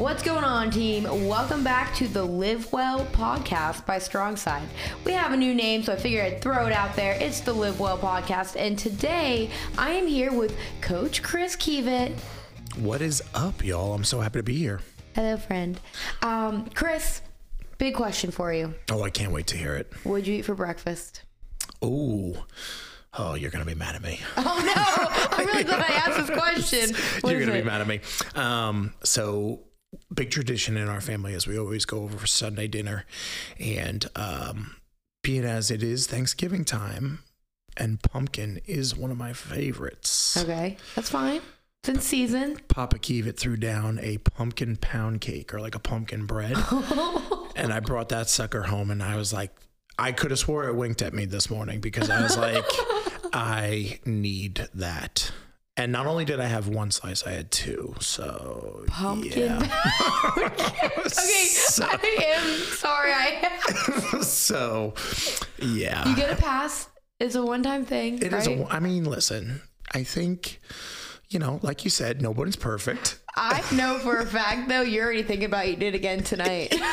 What's going on, team? Welcome back to the Live Well podcast by Strong Strongside. We have a new name, so I figured I'd throw it out there. It's the Live Well podcast, and today I am here with Coach Chris Kievit. What is up, y'all? I'm so happy to be here. Hello, friend. Um, Chris, big question for you. Oh, I can't wait to hear it. What'd you eat for breakfast? Ooh. Oh, you're gonna be mad at me. Oh no! I'm really glad I asked this question. What you're gonna be mad at me. Um, so big tradition in our family is we always go over for Sunday dinner, and um, being as it is Thanksgiving time, and pumpkin is one of my favorites. Okay, that's fine. It's in season. Papa Kievit threw down a pumpkin pound cake or like a pumpkin bread. and I brought that sucker home and I was like, I could have swore it winked at me this morning because I was like, I need that. And not only did I have one slice, I had two. So Pumpkin. yeah. okay, So, I am sorry. I so yeah. you get a pass. It's a one-time thing. It right? is. A, I mean, listen. I think, you know, like you said, nobody's perfect. I know for a fact though, you're already thinking about eating it again tonight.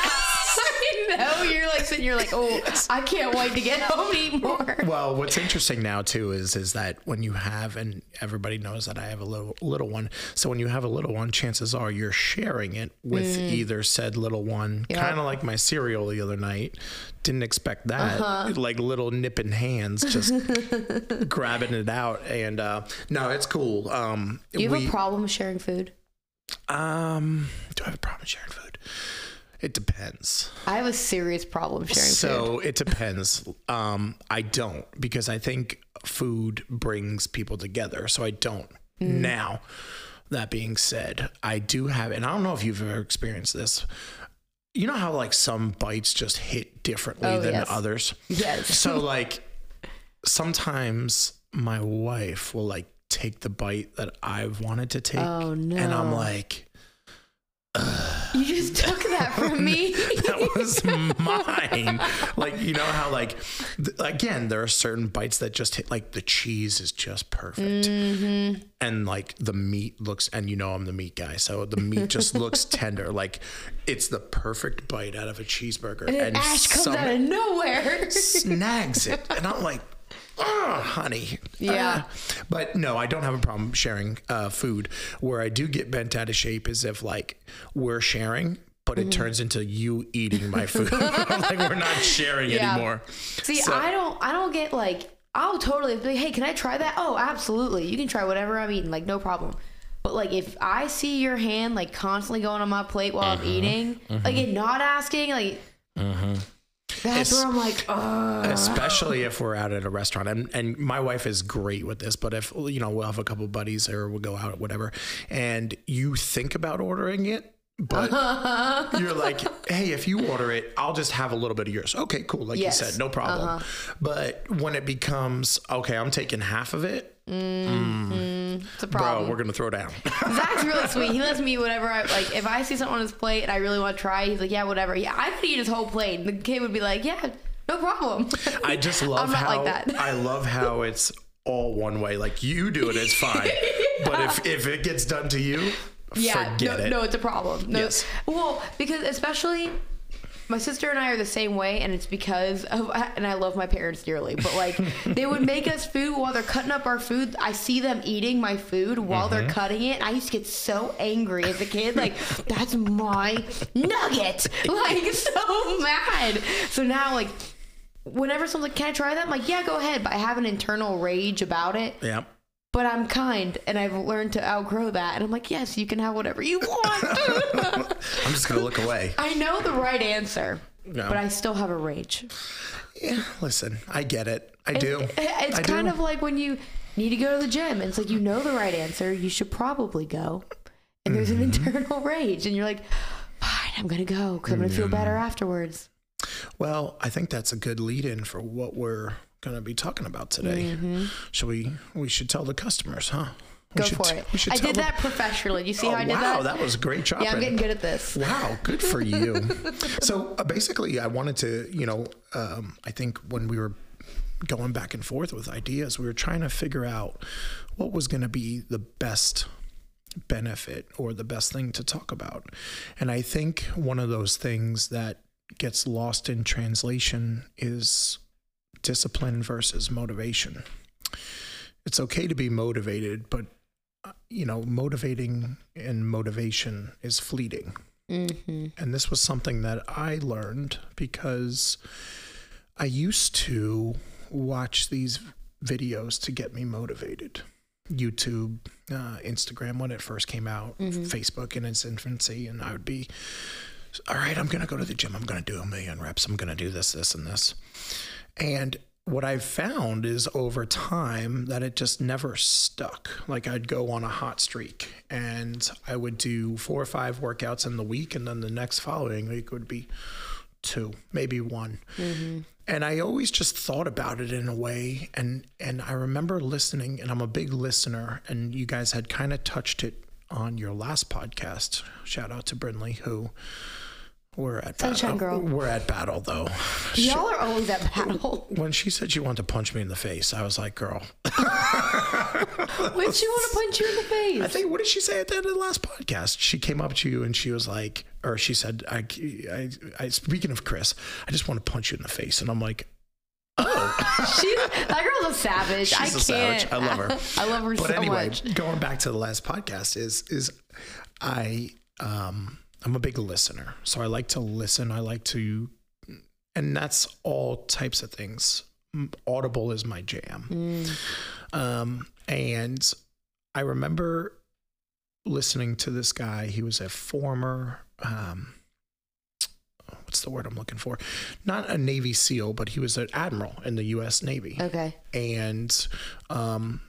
Know you're like sitting. You're like, oh, I can't wait to get home anymore. Well, what's interesting now too is is that when you have and everybody knows that I have a little little one. So when you have a little one, chances are you're sharing it with either said little one. Yep. Kind of like my cereal the other night. Didn't expect that. Like little nipping hands, just grabbing it out. And uh, no, it's cool. Um, Do you have we- a problem sharing food? um, do I have a problem sharing food? It depends. I have a serious problem sharing food. So it depends. Um, I don't because I think food brings people together. So I don't. Mm. Now, that being said, I do have, and I don't know if you've ever experienced this. You know how like some bites just hit differently Oh, than yes. others. Yes. So like sometimes my wife will like take the bite that I've wanted to take, Oh, no. and I'm like. You just took that from me. that was mine. like you know how like th- again there are certain bites that just hit like the cheese is just perfect, Mm-hmm. and like the meat looks and you know I'm the meat guy, so the meat just looks tender. Like it's the perfect bite out of a cheeseburger, and Ash comes out of nowhere. snags it, and I'm like. Oh, honey. Yeah. Ah. but no, I don't have a problem sharing uh, food. Where I do get bent out of shape is if like we're sharing, but Mm-hmm. it turns into you eating my food. like we're not sharing Yeah. anymore. See, So- I don't, I don't get like, I'll totally be like, hey, can I try that? Oh, absolutely. You can try whatever I'm eating, like no problem. But like, if I see your hand like constantly going on my plate while Uh-huh. I'm eating, like and not asking, like, that's It's- where I'm like, oh, Especially if we're out at a restaurant, and and my wife is great with this. But if you know, we'll have a couple buddies or we'll go out, whatever, and you think about ordering it, but you're like, hey, if you order it, I'll just have a little bit of yours. Okay, cool. Like Yes. you said, no problem. Uh-huh. But when it becomes okay, I'm taking half of it, Mm-hmm. it's a problem. bro. We're gonna throw down. Zach's really sweet. He lets me eat whatever I like. If I see something on his plate and I really want to try, he's like, yeah, whatever. Yeah, I could eat his whole plate. And the kid would be like, yeah, no problem. I just love how like that. I love how it's all one way. Like you do it, it's fine. But if if it gets done to you, Yeah, forget no, it. no, it's a problem. No, Yes. well, because especially my sister and I are the same way, and it's because of, and I love my parents dearly, but like they would make us food while they're cutting up our food. I see them eating my food while Mm-hmm. they're cutting it. I used to get so angry as a kid, like that's my nugget, like so mad. So now, like. Whenever someone's like, "Can I try that?" I'm like, "Yeah, go ahead." But I have an internal rage about it yeah. But I'm kind and I've learned to outgrow that. And I'm like, yes, you can have whatever you want. I'm just gonna look away. I know the right answer, No. but I still have a rage. Yeah, listen, I get it. I do. It's I kind do. of like when you need to go to the gym and it's like, you know the right answer. You should probably go. And there's an Mm-hmm. internal rage. And you're like, fine, I'm going to go because I'm going to feel better Mm-hmm. afterwards. Well, I think that's a good lead in for what we're gonna be talking about today. Should we? We should tell the customers, huh? We Go should, for it. We should I did them- that professionally. You see Oh, how I did wow, that? that was a great job. yeah, I'm getting good at this. Wow, good for you. so uh, basically, I wanted to, you know, um, I think when we were going back and forth with ideas, we were trying to figure out what was going to be the best benefit or the best thing to talk about. And I think one of those things that gets lost in translation is discipline versus motivation. It's okay to be motivated, but uh, you know, motivating and motivation is fleeting. Mm-hmm. And this was something that I learned because I used to watch these videos to get me motivated. YouTube, uh, Instagram when it first came out, Facebook in its infancy, and I would be, all right, I'm going to go to the gym. I'm going to do a million reps. I'm going to do this, this, and this. And what I've found is over time that it just never stuck. Like I'd go on a hot streak and I would do four or five workouts in the week, and then the next following week would be two, maybe one. Mm-hmm. And I always just thought about it in a way, and and I remember listening, and I'm a big listener, and you guys had kind of touched it on your last podcast. Shout out to Brinley, who we're at Sunshine battle. girl. We're at battle though. Y'all are always at battle. When she said she wanted to punch me in the face, I was like, "Girl, When she want to punch you in the face. I think what did she say at the end of the last podcast? She came up to you and she was like, or she said, I, I, I speaking of Chris, I just want to punch you in the face, and I'm like, Oh. She's, that girl's a savage. I She's can't. a savage. I love her. I love her but so anyway, much. going back to the last podcast is is I um I'm a big listener, so I like to listen. I like to, and that's all types of things. Audible is my jam, um, and I remember listening to this guy. He was a former. Um, What's the word I'm looking for? Not a Navy SEAL, but he was an admiral in the U.S. Navy Okay. and um,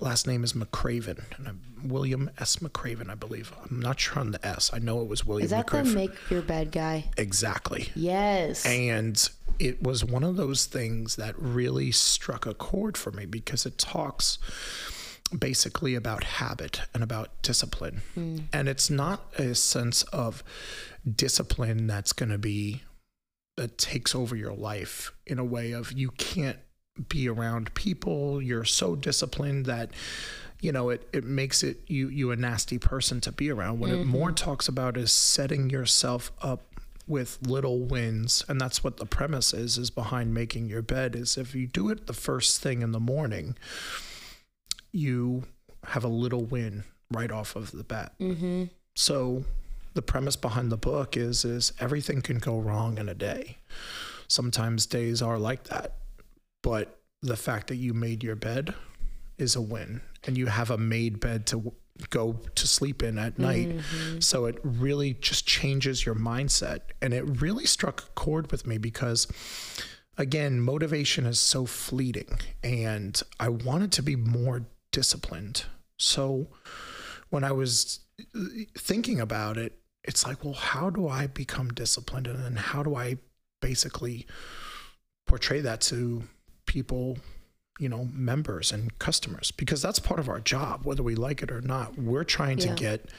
last name is McRaven, and I'm William S. McRaven, I believe. I'm not sure on the S. I know it was William Is that the McRaven. make your bed guy? exactly. Yes. And it was one of those things that really struck a chord for me because it talks basically about habit and about discipline. Hmm. And it's not a sense of discipline that's going to be that takes over your life in a way of you can't be around people you're so disciplined that you know it it makes it you you a nasty person to be around what it more talks about is setting yourself up with little wins and that's what the premise is is behind making your bed is if you do it the first thing in the morning you have a little win right off of the bat mm-hmm. so the premise behind the book is is everything can go wrong in a day. Sometimes days are like that. But the fact that you made your bed is a win and you have a made bed to go to sleep in at night. So it really just changes your mindset and it really struck a chord with me because again, motivation is so fleeting and I wanted to be more disciplined. So when I was uh, thinking about it, it's like, well, how do I become disciplined? And then how do I basically portray that to people, you know, members and customers? Because that's part of our job, whether we like it or not. We're trying to get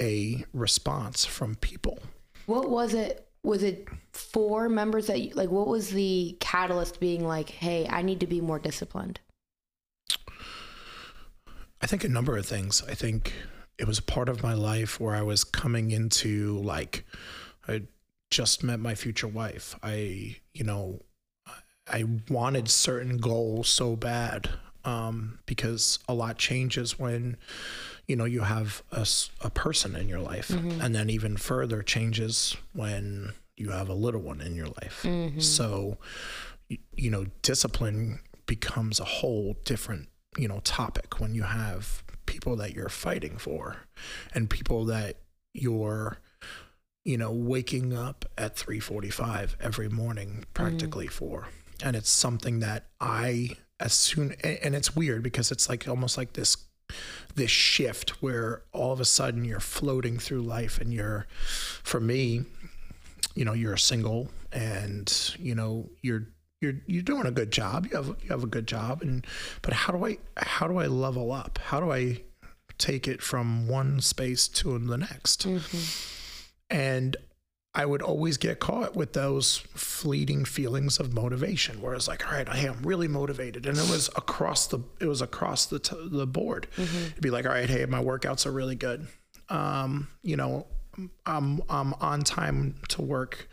a response from people. What was it? Was it four members that you, like? What was the catalyst being like? Hey, I need to be more disciplined. I think a number of things. I think it was a part of my life where I was coming into like I just met my future wife. I, you know, I wanted certain goals so bad um, because a lot changes when you know you have a person in your life, mm-hmm. and then even further changes when you have a little one in your life. Mm-hmm. So, y- you know, discipline becomes a whole different you know topic when you have people that you're fighting for and people that you're you know waking up at 3:45 every morning mm-hmm. practically for and it's something that I as soon and it's weird because it's like almost like this this shift where all of a sudden you're floating through life and you're for me you know you're single and you know you're you're you're doing a good job. You have you have a good job. And but how do I how do I level up? How do I take it from one space to the next? Mm-hmm. And I would always get caught with those fleeting feelings of motivation, where it's like, all right, hey, I am really motivated, and it was across the it was across the t- the board. It'd be like, all right, hey, my workouts are really good. Um, you know, I'm I'm on time to work.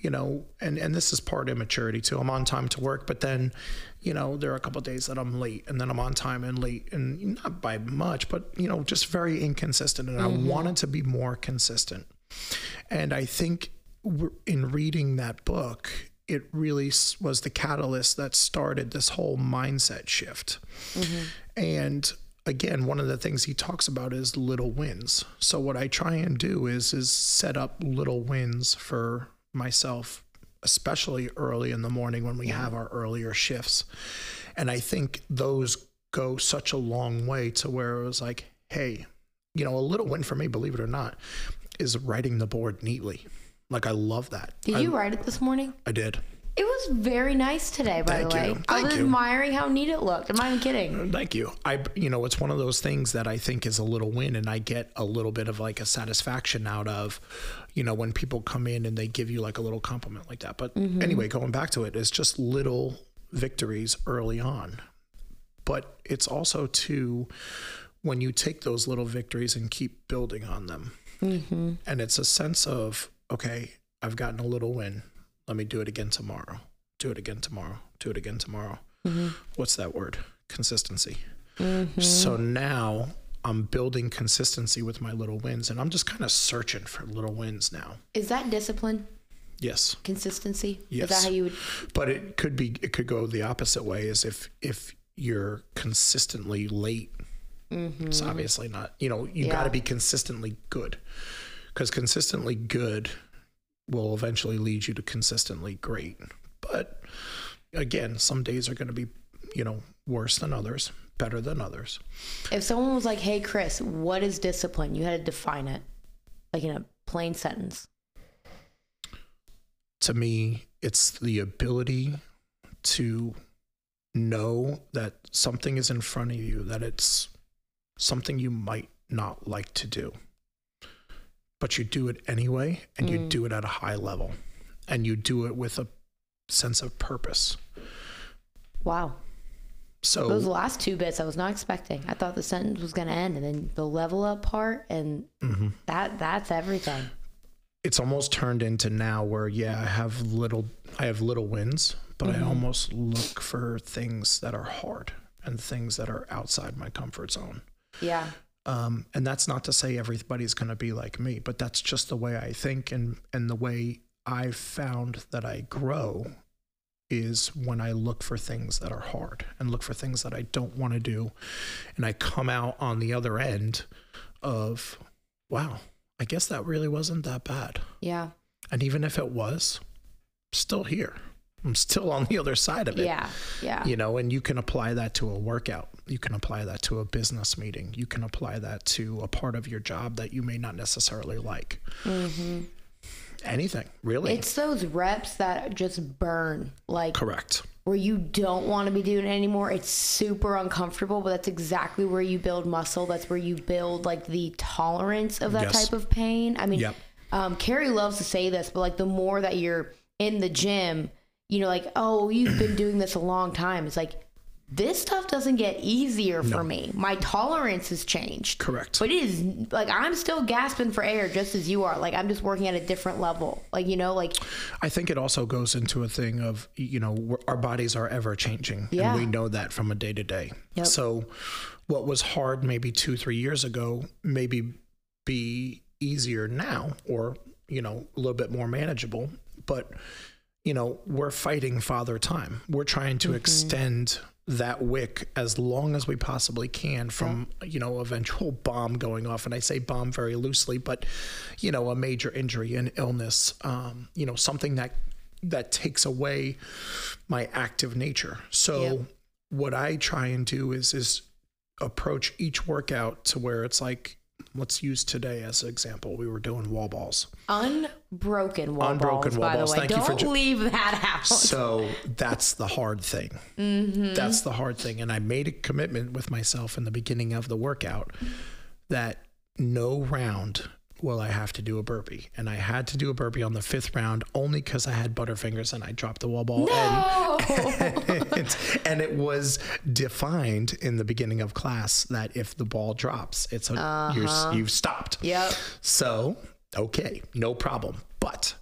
You know, and and this is part immaturity too. I'm on time to work, but then, you know, there are a couple of days that I'm late, and then I'm on time and late, and not by much, but you know, just very inconsistent. And I wanted to be more consistent. And I think in reading that book, it really was the catalyst that started this whole mindset shift. Mm-hmm. And again, one of the things he talks about is little wins. So what I try and do is is set up little wins for myself, especially early in the morning when we have our earlier shifts. And I think those go such a long way to where it was like, hey, you know, a little win for me, believe it or not, is writing the board neatly. Like I love that. Did I, you write it this morning? I did. It was very nice today, by Thank the way. you. I Thank was you. admiring how neat it looked. I'm not even kidding. Uh, thank you. I, you know, it's one of those things that I think is a little win, and I get a little bit of like a satisfaction out of, you know, when people come in and they give you like a little compliment like that. But mm-hmm. anyway, going back to it, it's just little victories early on. But it's also too when you take those little victories and keep building on them. Mm-hmm. And it's a sense of, okay, I've gotten a little win. Let me do it again tomorrow. Do it again tomorrow. Do it again tomorrow. Mm-hmm. What's that word? Consistency. Mm-hmm. So now I'm building consistency with my little wins and I'm just kind of searching for little wins now. Is that discipline? Yes. Consistency? Is Yes. that how you would? But it could be it could go the opposite way is if if you're consistently late. Mm-hmm. It's obviously not, you know, you got to be consistently good. Cuz consistently good will eventually lead you to consistently great. But again, some days are going to be, you know, worse than others, better than others. If someone was like, "Hey, Chris, what is discipline?" You had to define it, like in a plain sentence. to me, it's the ability to know that something is in front of you, that it's something you might not like to do, but you do it anyway, and you do it at a high level, and you do it with a sense of purpose. Wow. So Those last two bits I was not expecting. I thought the sentence was going to end, and then the level up part, and Mhm. that that's everything. it's almost turned into now where yeah, I have little I have little wins, but I almost look for things that are hard and things that are outside my comfort zone. Yeah. Um, and that's not to say everybody's going to be like me, but that's just the way I think and and the way I've found that I grow is when I look for things that are hard and look for things that I don't want to do, and I come out on the other end of, wow, I guess that really wasn't that bad. Yeah. And even if it was, still here. I'm still on the other side of it Yeah. Yeah. you know and you can apply that to a workout you can apply that to a business meeting you can apply that to a part of your job that you may not necessarily like anything really Mm-hmm. It's those reps that just burn, like correct where you don't want to be doing it anymore. It's super uncomfortable, but that's exactly where you build muscle. That's where you build like the tolerance of that Yes. type of pain. I mean, Yep. um, Carrie loves to say this, but like the more that you're in the gym, you know, like, oh, you've been doing this a long time. It's like, this stuff doesn't get easier for me. My tolerance has changed. correct But it is like I'm still gasping for air just as you are. Like I'm just working at a different level. Like, you know, like i think it also goes into a thing of you know our bodies are ever changing Yeah. and we know that from a day to day so what was hard maybe two three years ago maybe be easier now or you know a little bit more manageable but you know we're fighting father time. We're trying to extend that wick as long as we possibly can from you know eventual bomb going off. And i say bomb very loosely but you know a major injury an illness um, you know something that that takes away my active nature. So Yep. what i try and do is is approach each workout to where it's like let's use today as an example we were doing wall balls unbroken wall Unbroken balls, wall by balls. the way. Thank you for Don't ju- leave that out. so that's the hard thing. Mm-hmm. That's the hard thing. And I made a commitment with myself in the beginning of the workout that no round will I have to do a burpee? And I had to do a burpee on the fifth round only because I had butterfingers and I dropped the wall ball. No. And, and it was defined in the beginning of class that if the ball drops, it's a, you're, uh-huh. you've stopped. yep. So, okay, no problem. But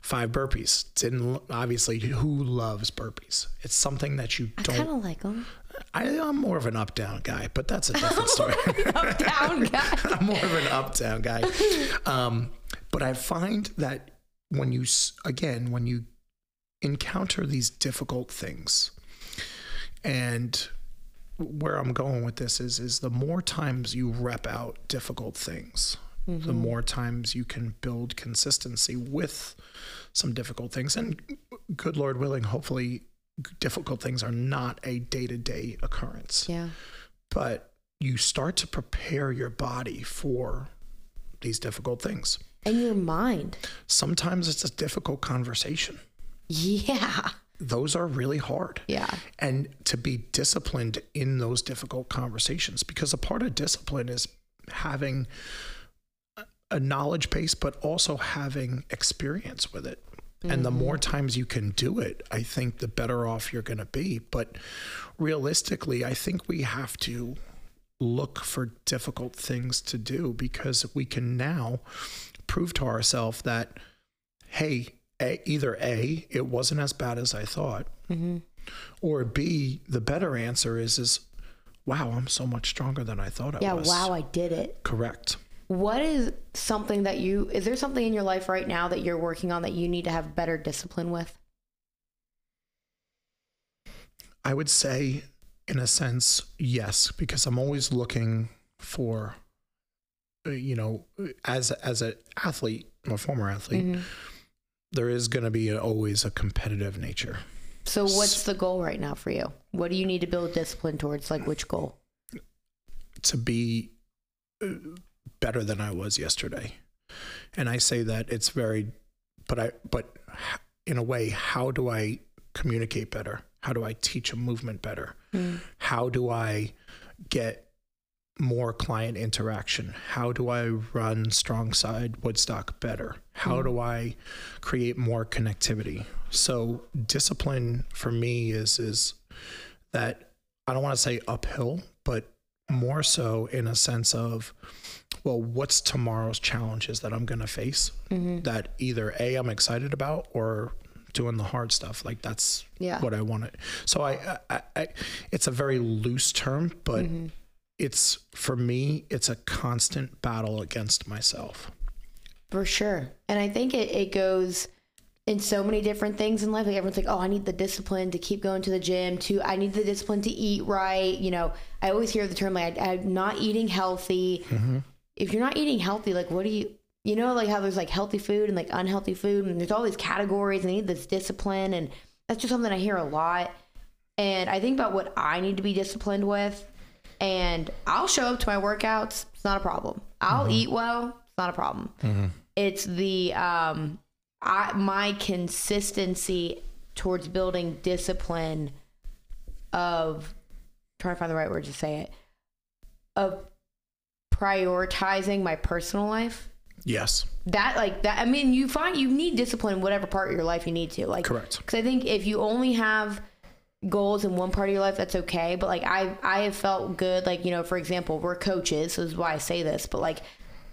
five burpees didn't obviously who loves burpees? It's something that you don't kind of like them. I, I'm more of an up down guy, but that's a different story. Up down guy. I'm more of an up down guy. Um, but I find that when you, again, when you encounter these difficult things, and where I'm going with this is, is the more times you rep out difficult things, the more times you can build consistency with some difficult things. And good Lord willing, hopefully, difficult things are not a day to day occurrence Yeah. but you start to prepare your body for these difficult things. And your mind. Sometimes it's a difficult conversation. Yeah. Those are really hard. Yeah. And to be disciplined in those difficult conversations, because a part of discipline is having a- a knowledge base, but also having experience with it. And the more mm-hmm. times you can do it, I think the better off you're going to be. But realistically, I think we have to look for difficult things to do because we can now prove to ourselves that, hey, a, either A, it wasn't as bad as I thought, mm-hmm. or B, the better answer is, is wow, I'm so much stronger than I thought I Yeah. was. Yeah, wow, I did it. Correct. What is something that you, is there something in your life right now that you're working on that you need to have better discipline with? I would say, in a sense, yes, because I'm always looking for, uh, you know, as as an athlete, a former athlete, Mm-hmm. there is going to be a, always a competitive nature. So what's the goal right now for you? What do you need to build discipline towards? Like which goal? to be uh, better than I was yesterday. And I say that it's very, but I, but in a way, how do I communicate better? How do I teach a movement better? Hmm. How do I get more client interaction? How do I run strong side Woodstock better? How hmm. do I create more connectivity? So discipline for me is is that I don't want to say uphill, but more so in a sense of well, what's tomorrow's challenges that I'm going to face mm-hmm. that either A I'm excited about or doing the hard stuff. Like that's Yeah. what I want to. So I, I, I it's a very loose term, but mm-hmm. it's for me, it's a constant battle against myself. For sure. And I think it, it goes in so many different things in life. Like everyone's like, oh, I need the discipline to keep going to the gym, to I need the discipline to eat right. You know, I always hear the term like I, I'm not eating healthy. Mm-hmm. If you're not eating healthy, like what do you you know, like how there's like healthy food and like unhealthy food and there's all these categories and need this discipline and that's just something I hear a lot. And I think about what I need to be disciplined with and I'll show up to my workouts. It's not a problem. I'll eat well. It's not a problem. It's the um, I my consistency towards building discipline of trying to find the right word to say it of prioritizing my personal life. Yes, That like that. I mean, you find you need discipline in whatever part of your life you need to. Like Correct. Because I think if you only have goals in one part of your life, that's okay. But like I, I have felt good. Like you know, for example, we're coaches, so this is why I say this. But like,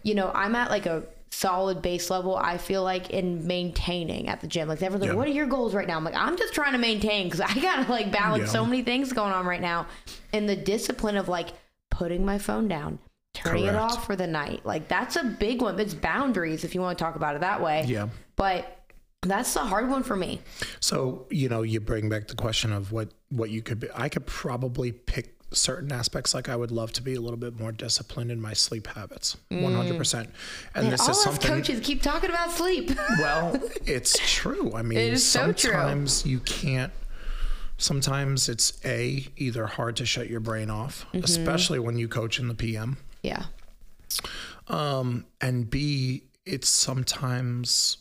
you know, I'm at like a solid base level. I feel like in maintaining at the gym. Like everyone's like, Yeah. "What are your goals right now?" I'm like, I'm just trying to maintain because I gotta like balance Yeah. so many things going on right now, and the discipline of like putting my phone down. Turning it Correct. off for the night. Like that's a big one. It's boundaries if you want to talk about it that way. yeah. But that's the hard one for me. So you know, you bring back the question of what what you could be. I could probably pick certain aspects. Like I would love to be a little bit more disciplined in my sleep habits, one hundred percent. And this all is something. coaches keep talking about sleep. Well, it's true. I mean, It is so true. sometimes you can't. Sometimes it's a either hard to shut your brain off, Mm-hmm. especially when you coach in the PM, yeah. um, and B, it's sometimes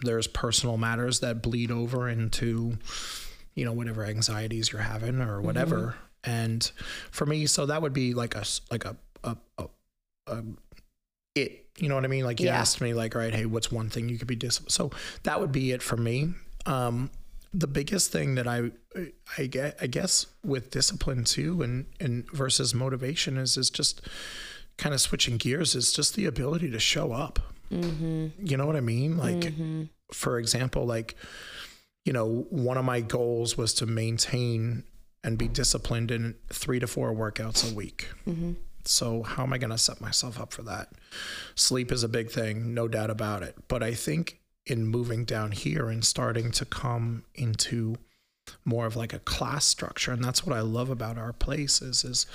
there's personal matters that bleed over into, you know, whatever anxieties you're having or whatever. And for me, so that would be like a, like a a, a, a it. You know what I mean? Like you Yeah. asked me, like, right, hey, what's one thing you could be disciplined? So that would be it for me. Um, the biggest thing that I, I get, I guess, with discipline too, and and versus motivation is is just kind of switching gears. Is just the ability to show up. Mm-hmm. You know what I mean? Like, for example, like, you know, one of my goals was to maintain and be disciplined in three to four workouts a week. So, how am I going to set myself up for that? Sleep is a big thing, no doubt about it. But I think in moving down here and starting to come into more of like a class structure, and that's what I love about our place is, is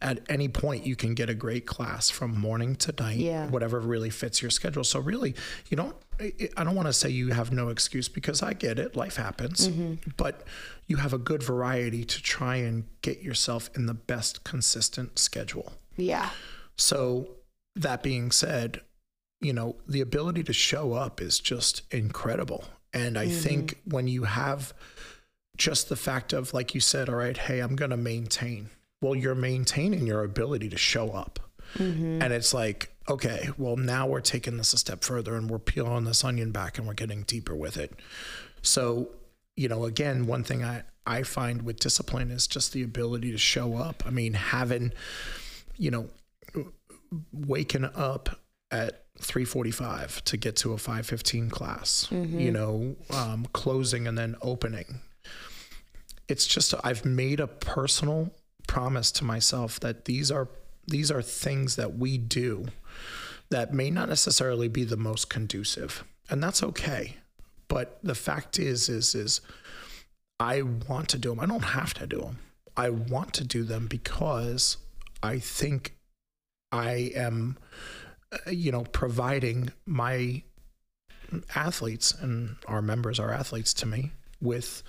at any point you can get a great class from morning to night, Yeah. whatever really fits your schedule. So really, you don't. I I don't want to say you have no excuse because I get it. Life happens, mm-hmm. but you have a good variety to try and get yourself in the best consistent schedule. Yeah. So that being said, you know, the ability to show up is just incredible. And I mm-hmm. think when you have just the fact of, like you said, all right, hey, I'm going to maintain. Well, you're maintaining your ability to show up. Mm-hmm. And it's like, okay, well, now we're taking this a step further and we're peeling this onion back and we're getting deeper with it. So, you know, again, one thing I, I find with discipline is just the ability to show up. I mean, having, you know, waking up at 3:45 to get to a 5:15 class. You know, um, closing and then opening. It's just I've made a personal promise to myself that these are these are things that we do that may not necessarily be the most conducive, and that's okay. But the fact is, is is I want to do them. I don't have to do them. I want to do them because I think I am, you know, providing my athletes and our members, our athletes to me with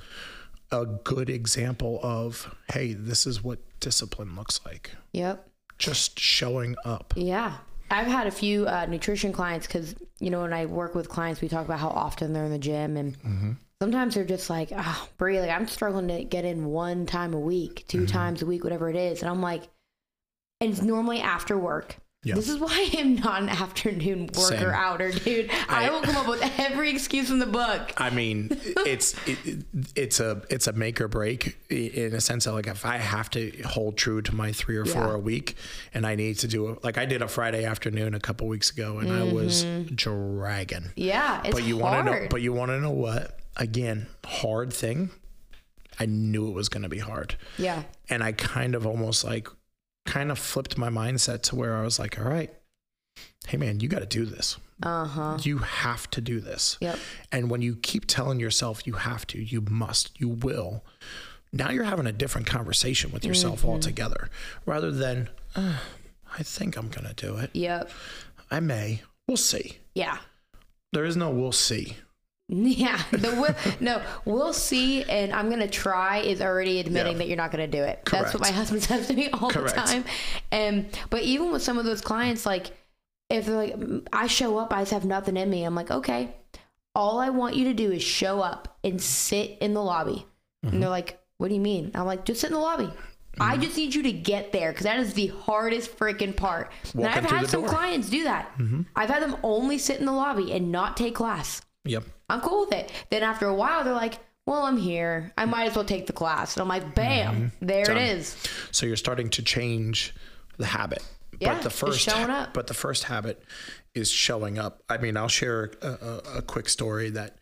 a good example of, hey, this is what discipline looks like. Yep. Just showing up. Yeah. I've had a few uh, nutrition clients because, you know, when I work with clients, we talk about how often they're in the gym. And sometimes they're just like, ah, Brie, like I'm struggling to get in one time a week, 2 times a week, whatever it is. And I'm like, and it's normally after work. Yeah. This is why I am not an afternoon worker Same. outer, dude. I, I- will come up with every excuse in the book. I mean, it's it, it- it's a it's a make or break in a sense that like if I have to hold true to my three or four Yeah. a week, and I need to do it like I did a Friday afternoon a couple weeks ago, and I was mm-hmm. dragging. Yeah, it's But you want to know? But you want to know what? Again, hard thing. I knew it was going to be hard, yeah, and I kind of almost like kind of flipped my mindset to where I was like, all right, hey man, you got to do this. uh huh. You have to do this. Yep. And when you keep telling yourself you have to, you must, you will, now you're having a different conversation with yourself Mm-hmm. altogether rather than, "Uh, I think I'm going to do it. Yep. I may. We'll see. Yeah. There is no we'll see. Yeah, the will, no, we'll see, and I'm gonna try is already admitting Yeah. that you're not gonna do it. That's what my husband says to me all Correct. the time. And but even with some of those clients, like if they're like, "Mm, I show up, I just have nothing in me. I'm like, okay, all I want you to do is show up and sit in the lobby. Mm-hmm. And they're like, what do you mean? I'm like, just sit in the lobby. I just need you to get there because that is the hardest freaking part. and I've had some door. Mm-hmm. clients do that. I've had them only sit in the lobby and not take class. Yep. I'm cool with it. Then after a while, they're like, well, I'm here. I might as well take the class. And I'm like, bam, mm-hmm. there Done. it is. So you're starting to change the habit. Yeah, but the first showing up. but the first habit is showing up. I mean, I'll share a, a, a quick story that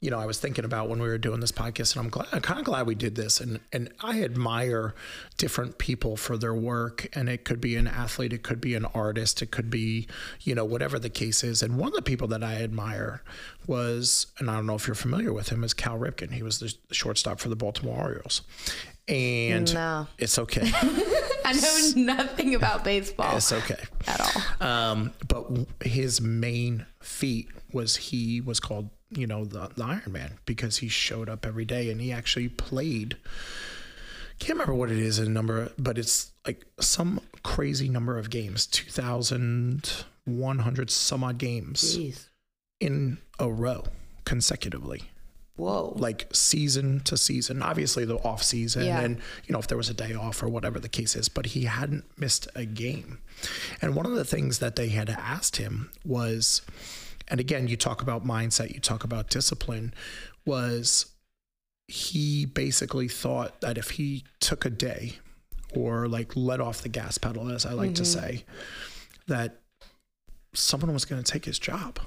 you know I was thinking about when we were doing this podcast, and I'm glad, I'm kind of glad we did this. And and I admire different people for their work, and it could be an athlete, it could be an artist, it could be you know whatever the case is. And one of the people that I admire was, and I don't know if you're familiar with him, is Cal Ripken. He was the shortstop for the Baltimore Orioles. And No. it's okay. I know nothing about baseball It's okay. at all. Um, but his main feat was he was called, you know, the, the Iron Man because he showed up every day and he actually played. Can't remember what it is in number, but it's like some crazy number of games, two thousand one hundred some odd games Jeez. in a row consecutively. Whoa. like season to season. Obviously, the off season, Yeah. and you know if there was a day off or whatever the case is, but he hadn't missed a game. And one of the things that they had asked him was, and again, you talk about mindset, you talk about discipline, was he basically thought that if he took a day or like let off the gas pedal, as I like to mm-hmm. say, that someone was going to take his job.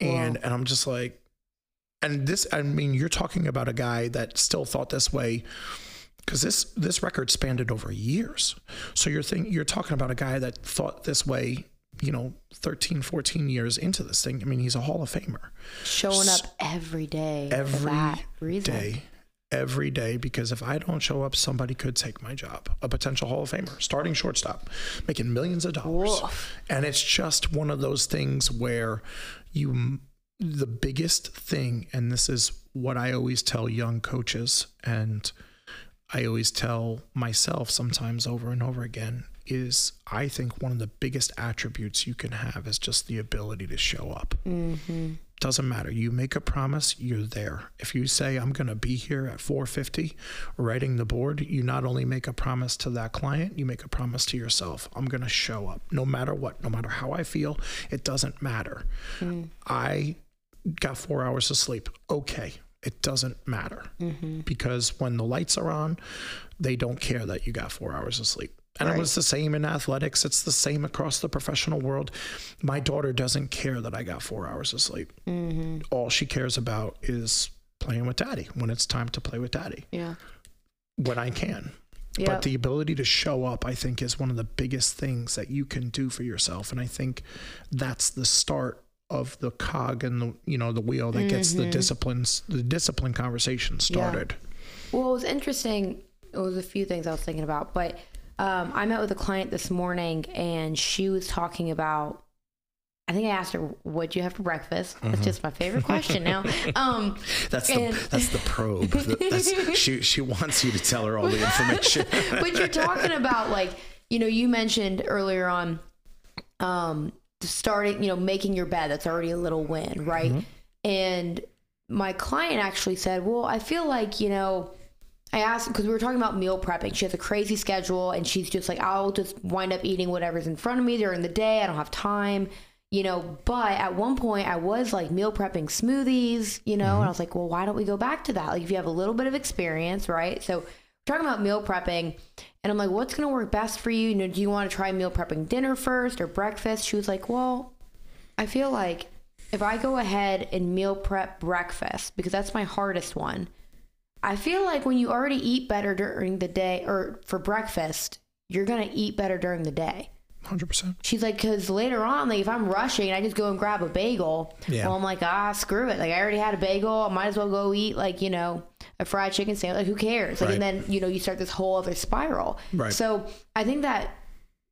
And and I'm just like, and this I mean, you're talking about a guy that still thought this way because this this record spanned it over years. So you're think you're talking about a guy that thought this way, you know, 13, 14 years into this thing. I mean, he's a Hall of Famer Showing up every day for every day, every day. Because if I don't show up, somebody could take my job. A potential Hall of Famer, starting shortstop, making millions of dollars, Woof. and it's just one of those things where you. The biggest thing, and this is what I always tell young coaches, and I always tell myself sometimes over and over again, is I think one of the biggest attributes you can have is just the ability to show up. Mm-hmm. Doesn't matter. You make a promise you're there. If you say i'm going to be here at 450 writing the board you not only make a promise to that client you make a promise to yourself. I'm going to show up. No matter what no matter how i feel it doesn't matter. Mm. I got four hours of sleep. Okay. It doesn't matter. Mm-hmm. Because when the lights are on they don't care that you got four hours of sleep and it was the same in athletics. It's the same across the professional world. My daughter doesn't care that I got four hours of sleep. Mm-hmm. All she cares about is playing with daddy when it's time to play with daddy, Yeah. when I can. Yep. But the ability to show up, I think, is one of the biggest things that you can do for yourself. And I think that's the start of the cog and the you know the wheel that gets the mm-hmm. disciplines the discipline conversation started. Well, it was interesting. It was a few things I was thinking about, but um, I met with a client this morning, and she was talking about. I think I asked her, "What'd you have for breakfast?" Mm-hmm. That's just my favorite question now. Um, That's the that's the probe. That's, she she wants you to tell her all the information. but you're talking about like you know you mentioned earlier on um starting you know making your bed that's already a little win right and my client actually said well i feel like you know i asked because we were talking about meal prepping. She has a crazy schedule and she's just like i'll just wind up eating whatever's in front of me during the day. I don't have time you know? But at one point i was like meal prepping smoothies you know? And i mm-hmm. was like well why don't we go back to that? Like if you have a little bit of experience right? So talking about meal prepping and i'm like what's going to work best for you? You know do you want to try meal prepping dinner first or breakfast? She was like well i feel like if i go ahead and meal prep breakfast because that's my hardest one i feel like when you already eat better during the day or for breakfast you're going to eat better during the day Hundred percent. She's like, because later on, like if I'm rushing and I just go and grab a bagel, Yeah. well, I'm like, ah, screw it. Like I already had a bagel. I might as well go eat like you know a fried chicken sandwich. Like who cares? Like Right. and then you know you start this whole other spiral. Right. So I think that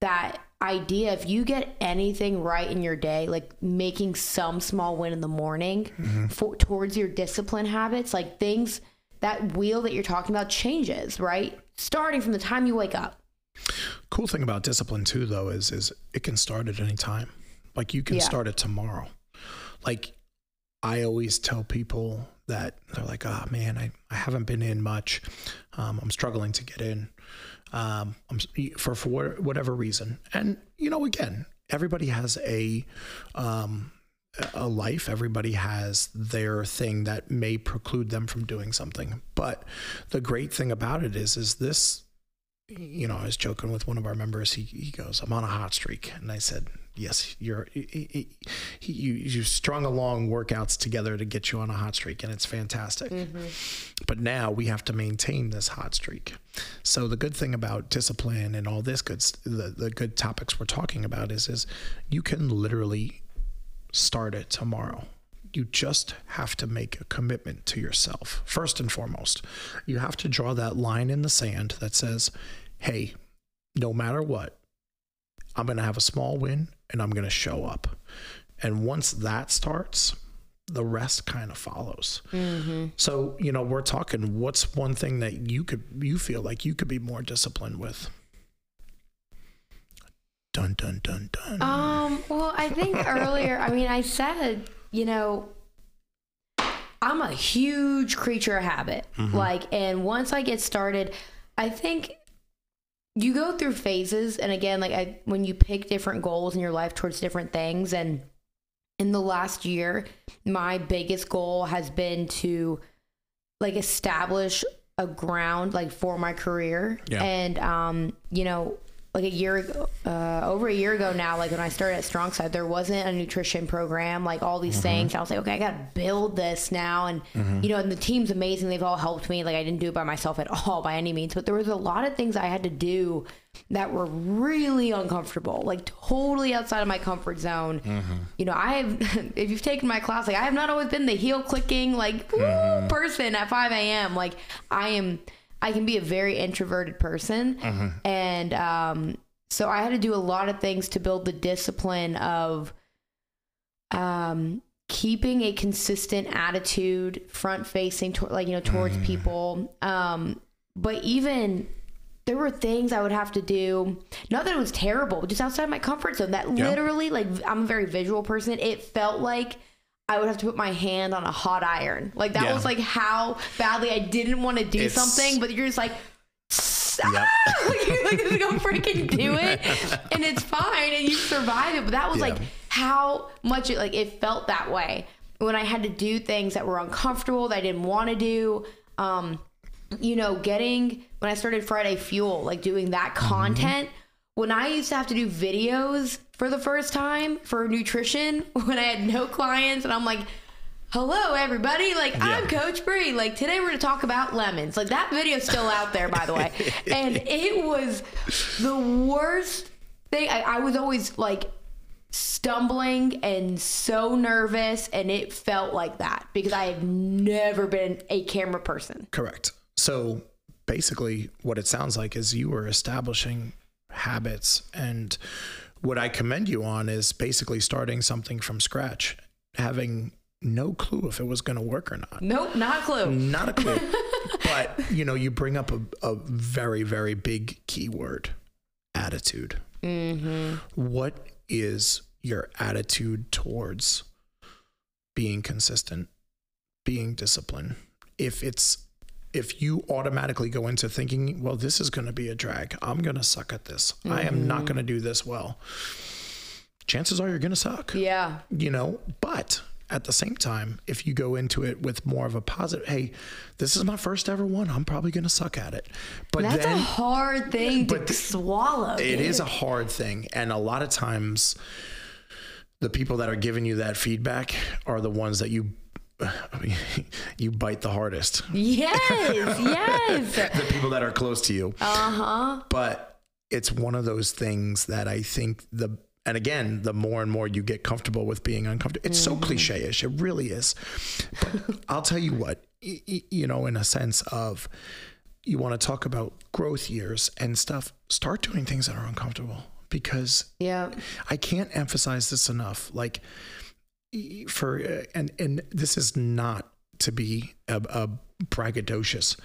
that idea, if you get anything right in your day, like making some small win in the morning Mm-hmm. for, towards your discipline habits, like things that wheel that you're talking about changes, right? Starting from the time you wake up. Cool thing about discipline too, though, is is it can start at any time. Like you can Yeah. start it tomorrow. Like I always tell people that they're like, "Ah, man, I, I haven't been in much. Um, I'm struggling to get in. Um, I'm for for whatever reason." And you know, again, everybody has a um, a life. Everybody has their thing that may preclude them from doing something. But the great thing about it is, is this you know, I was joking with one of our members. He, he goes, I'm on a hot streak. And I said, yes, you're, he, he, you, you strung along workouts together to get you on a hot streak and it's fantastic. Mm-hmm. But now we have to maintain this hot streak. So the good thing about discipline and all this good, the, the good topics we're talking about is, is you can literally start it tomorrow. You just have to make a commitment to yourself. First and foremost, you have to draw that line in the sand that says, hey, no matter what, I'm going to have a small win and I'm going to show up. And once that starts, the rest kind of follows. Mm-hmm. So, you know, we're talking what's one thing that you could, you feel like you could be more disciplined with? Dun, dun, dun, dun. Um, well, I think earlier, I mean, I said, you know, I'm a huge creature of habit. Like, and once I get started, I think you go through phases. And again, like I, when you pick different goals in your life towards different things, and in the last year, my biggest goal has been to like establish a ground like for my career. Yeah. And um, you know, like a year ago, uh, over a year ago now, like when I started at Strong Side, there wasn't a nutrition program, like all these mm-hmm. things. I was like, okay, I got to build this now. And, mm-hmm. you know, and the team's amazing. They've all helped me. Like, I didn't do it by myself at all by any means, but there was a lot of things I had to do that were really uncomfortable, like totally outside of my comfort zone. Mm-hmm. You know, I have, if you've taken my class, like, I have not always been the heel clicking, like, woo, person at 5 a.m. Like, I am. I can be a very introverted person. And um, so I had to do a lot of things to build the discipline of um, keeping a consistent attitude, front facing, to- like, you know, towards people. Um, but even there were things I would have to do. Not that it was terrible, just outside my comfort zone. That Yeah. literally, like, I'm a very visual person. It felt like I would have to put my hand on a hot iron. Like that Yeah. was like how badly I didn't want to do It's- something, but you're just like. Yep. you're like, just go freaking do it, and it's fine, and you survive it. But that was Yeah. like how much it like it felt that way when I had to do things that were uncomfortable that I didn't want to do. Um, you know, getting when I started Friday Fuel, like doing that Mm-hmm. When I used to have to do videos for the first time for nutrition, when I had no clients, and I'm like, hello everybody, like I'm Coach Bree. Like today we're gonna talk about lemons. Like that video's still out there, by the way. and it was the worst thing. I, I was always like stumbling and so nervous, and it felt like that because I had never been a camera person. Correct. So basically, what it sounds like is you were establishing habits. And what I commend you on is basically starting something from scratch, having no clue if it was going to work or not. Nope, not a clue. Not a clue. but, you know, you bring up a, a very, very big keyword attitude. Mm-hmm. What is your attitude towards being consistent, being disciplined? If it's if you automatically go into thinking, well, this is going to be a drag, I'm going to suck at this, I am not mm-hmm. going to do this well, chances are you're going to suck Yeah. you know but at the same time if you go into it with more of a positive hey this is my first ever one i'm probably going to suck at it but That's a hard thing to swallow. it dude. is a hard thing and a lot of times the people that are giving you that feedback are the ones that you you bite the hardest Yes, yes. the people that are close to you Uh huh. but it's one of those things that I think the and again, the more and more you get comfortable with being uncomfortable, it's so cliche-ish. It really is. But I'll tell you what, you know, in a sense of you want to talk about growth years and stuff, start doing things that are uncomfortable because Yeah. I can't emphasize this enough. Like for uh, and and this is not to be a, a braggadocious.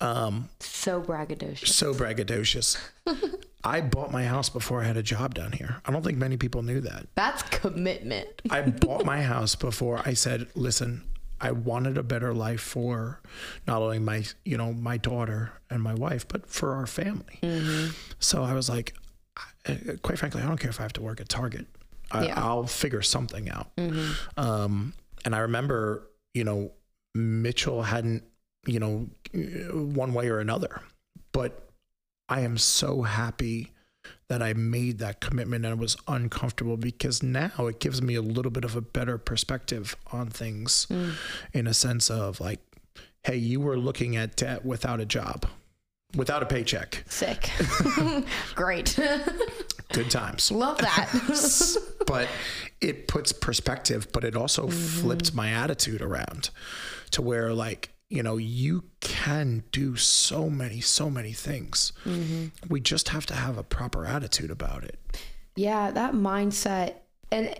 Um, So braggadocious. so braggadocious. I bought my house before I had a job down here. I don't think many people knew that. That's commitment. I bought my house before I said, "Listen, I wanted a better life for not only my, you know, my daughter and my wife, but for our family." So I was like, I- quite frankly, I don't care if I have to work at Target. I, Yeah. I'll figure something out. Um, and I remember, you know, Mitchell hadn't, you know, one way or another, but I am so happy that I made that commitment and it was uncomfortable because now it gives me a little bit of a better perspective on things in a sense of like, hey, you were looking at debt without a job, without a paycheck. Sick. Great. Good times. Love that. but it puts perspective, but it also mm-hmm. flipped my attitude around to where, like, you know, you can do so many, so many things. Mm-hmm. We just have to have a proper attitude about it. yeah, that mindset. And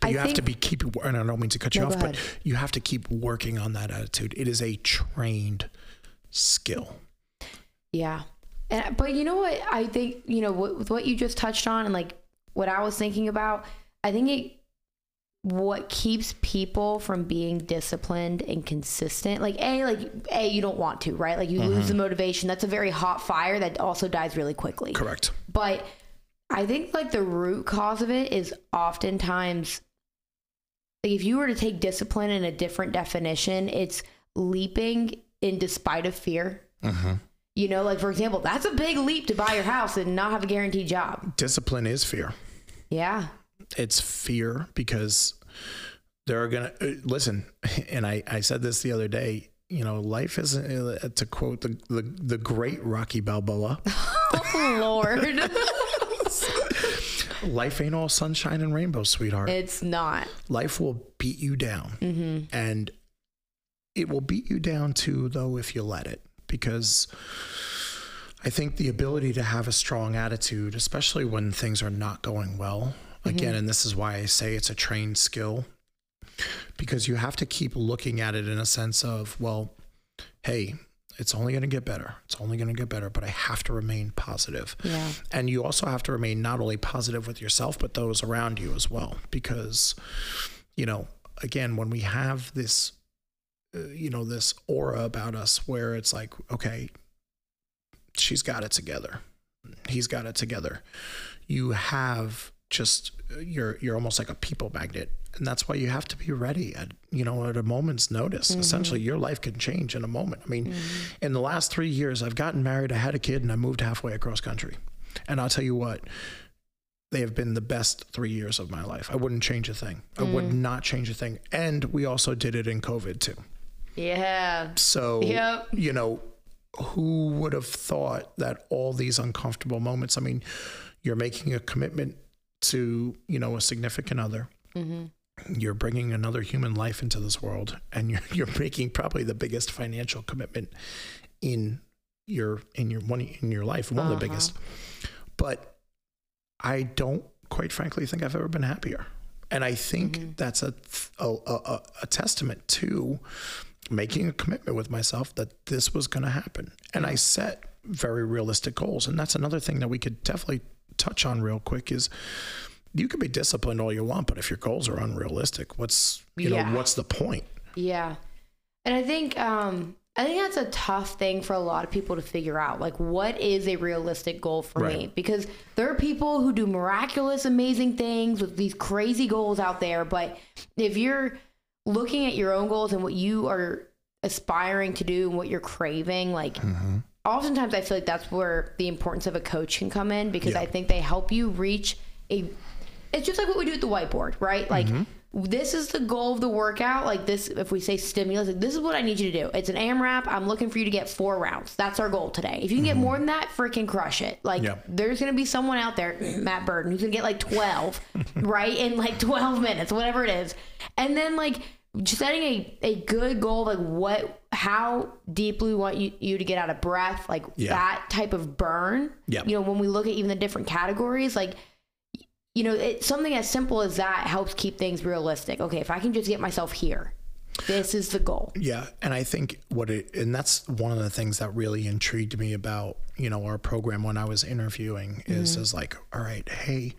But I you have to be keep, and I don't mean to cut you No, off, but you have to keep working on that attitude. It is a trained skill. Yeah. And but you know what I think, you know, what, with what you just touched on and like what I was thinking about, I think it what keeps people from being disciplined and consistent like a like a you don't want to right? Like you lose mm-hmm. the motivation. That's a very hot fire that also dies really quickly. Correct. but i think like the root cause of it is oftentimes like if you were to take discipline in a different definition it's leaping in despite of fear mm-hmm. You know like for example that's a big leap to buy your house and not have a guaranteed job Discipline is fear. yeah It's fear because there are gonna uh, listen. And I I said this the other day. You know, life isn't uh, to quote the the, the great Rocky Balboa. oh lord life ain't all sunshine and rainbows, sweetheart. it's not life will beat you down and it will beat you down too though if you let it because i think the ability to have a strong attitude especially when things are not going well mm-hmm. again and this is why i say it's a trained skill because you have to keep looking at it in a sense of well hey it's only going to get better. It's only going to get better but i have to remain positive. Yeah. And you also have to remain not only positive with yourself, but those around you as well. Because, you know, again, when we have this, Uh, you know, this aura about us where it's like, okay, she's got it together, he's got it together. You have just uh, you're you're almost like a people magnet and that's why you have to be ready at you know at a moment's notice. Mm-hmm. Essentially your life can change in a moment. I mean mm-hmm. in the last three years i've gotten married i had a kid and i moved halfway across country. And i'll tell you what they have been the best three years of my life. I wouldn't change a thing. I would mm. not change a thing. And we also did it in covid too yeah. So Yep. you know who would have thought that all these uncomfortable moments i mean you're making a commitment to you know a significant other. Mm-hmm. You're bringing another human life into this world and you're, you're making probably the biggest financial commitment in your in your one in your life one of the uh-huh. biggest. But i don't quite frankly think i've ever been happier. And i think mm-hmm. that's a, a, a a testament to making a commitment with myself that this was going to happen and i set very realistic goals and that's another thing that we could definitely touch on real quick is you can be disciplined all you want but if your goals are unrealistic what's you Yeah. know what's the point Yeah. And I think um I think that's a tough thing for a lot of people to figure out. Like what is a realistic goal for me? Because there are people who do miraculous amazing things with these crazy goals out there, but if you're looking at your own goals and what you are aspiring to do and what you're craving, like mm-hmm. oftentimes I feel like that's where the importance of a coach can come in because Yeah. I think they help you reach a it's just like what we do at the whiteboard, right? Like mm-hmm. This is the goal of the workout. Like this, if we say stimulus, like, this is what I need you to do. It's an AMRAP. I'm looking for you to get four rounds. That's our goal today. If you can get mm-hmm. more than that, freaking crush it. Like Yeah. there's gonna be someone out there, Matt Burton, who's gonna get like 12, right? In like 12 minutes, whatever it is. And then like setting a, a good goal, like what, how deeply we want you, you to get out of breath, like Yeah. that type of burn. Yeah. You know, when we look at even the different categories, like you know, it, something as simple as that helps keep things realistic. Okay, if I can just get myself here, this is the goal. Yeah, and I think what it and that's one of the things that really intrigued me about you know our program when I was interviewing is mm-hmm. is like, all right, hey,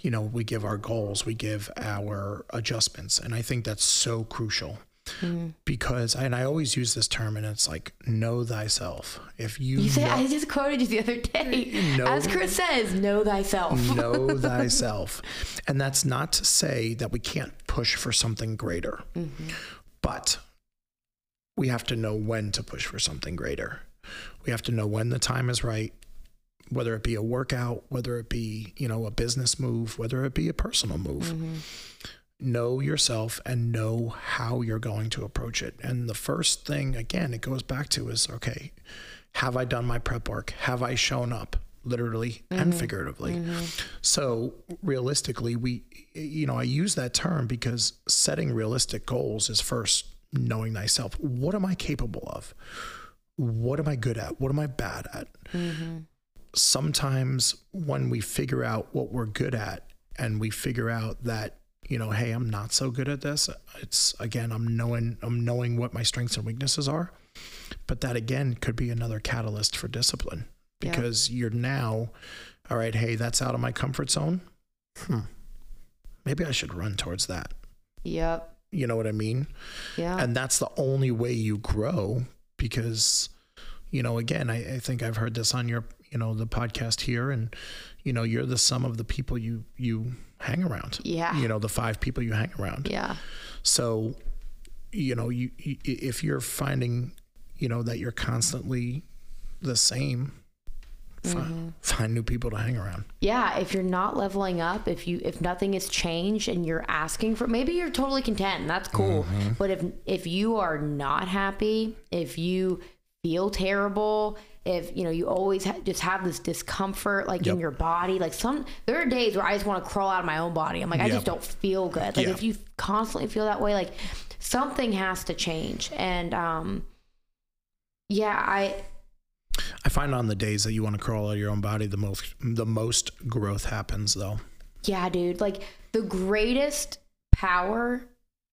you know, we give our goals, we give our adjustments, and I think that's so crucial Mm. because and I always use this term, and it's like know thyself. If you, You say know, I just quoted you the other day. No. As Chris says, know thyself. know thyself. And that's not to say that we can't push for something greater, mm-hmm. but we have to know when to push for something greater. We have to know when the time is right, whether it be a workout, whether it be, you know, a business move, whether it be a personal move. Mm-hmm. Know yourself and know how you're going to approach it. And the first thing, again, it goes back to is okay, have I done my prep work? Have I shown up literally and mm-hmm. figuratively? Mm-hmm. So realistically, we, you know, I use that term because setting realistic goals is first knowing thyself. What am I capable of? What am I good at? What am I bad at? Mm-hmm. Sometimes when we figure out what we're good at and we figure out that, you know, hey, I'm not so good at this, it's again, I'm knowing, I'm knowing what my strengths and weaknesses are. But that again could be another catalyst for discipline Yeah. because you're now, all right, hey, that's out of my comfort zone. Hmm. Maybe I should run towards that. Yep. You know what I mean? Yeah. And that's the only way you grow because, you know, again, I, I think I've heard this on your, you know, the podcast here and, you know, you're the sum of the people you, you hang around. Yeah. You know, the five people you hang around. yeah. So, you know, you, you if you're finding, you know, that you're constantly the same, fi- find new people to hang around. Yeah, if you're not leveling up, if you if nothing has changed and you're asking for maybe you're totally content, and that's cool. Mm-hmm. But if if you are not happy, if you feel terrible, if you know you always ha- just have this discomfort like in your body, like some there are days where I just want to crawl out of my own body. I'm like I just don't feel good. Like if you constantly feel that way, like something has to change. And um yeah, I I find on the days that you want to crawl out of your own body, the most the most growth happens though. Yeah, dude. Like the greatest power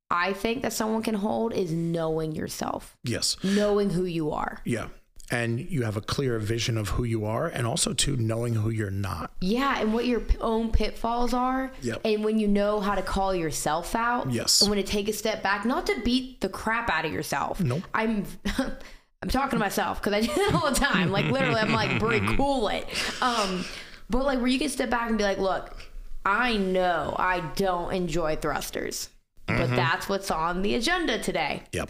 I think that someone can hold is knowing yourself, Yes. knowing who you are. Yeah. And you have a clear vision of who you are and also to knowing who you're not. Yeah, and what your own pitfalls are. Yep. And when you know how to call yourself out. Yes. And when to take a step back, not to beat the crap out of yourself. Nope. I'm I'm talking to myself because I do it all the time. Like literally, I'm like, Brie, cool it. Um, but like where you can step back and be like, look, I know I don't enjoy thrusters, but Mm-hmm. that's what's on the agenda today. Yep.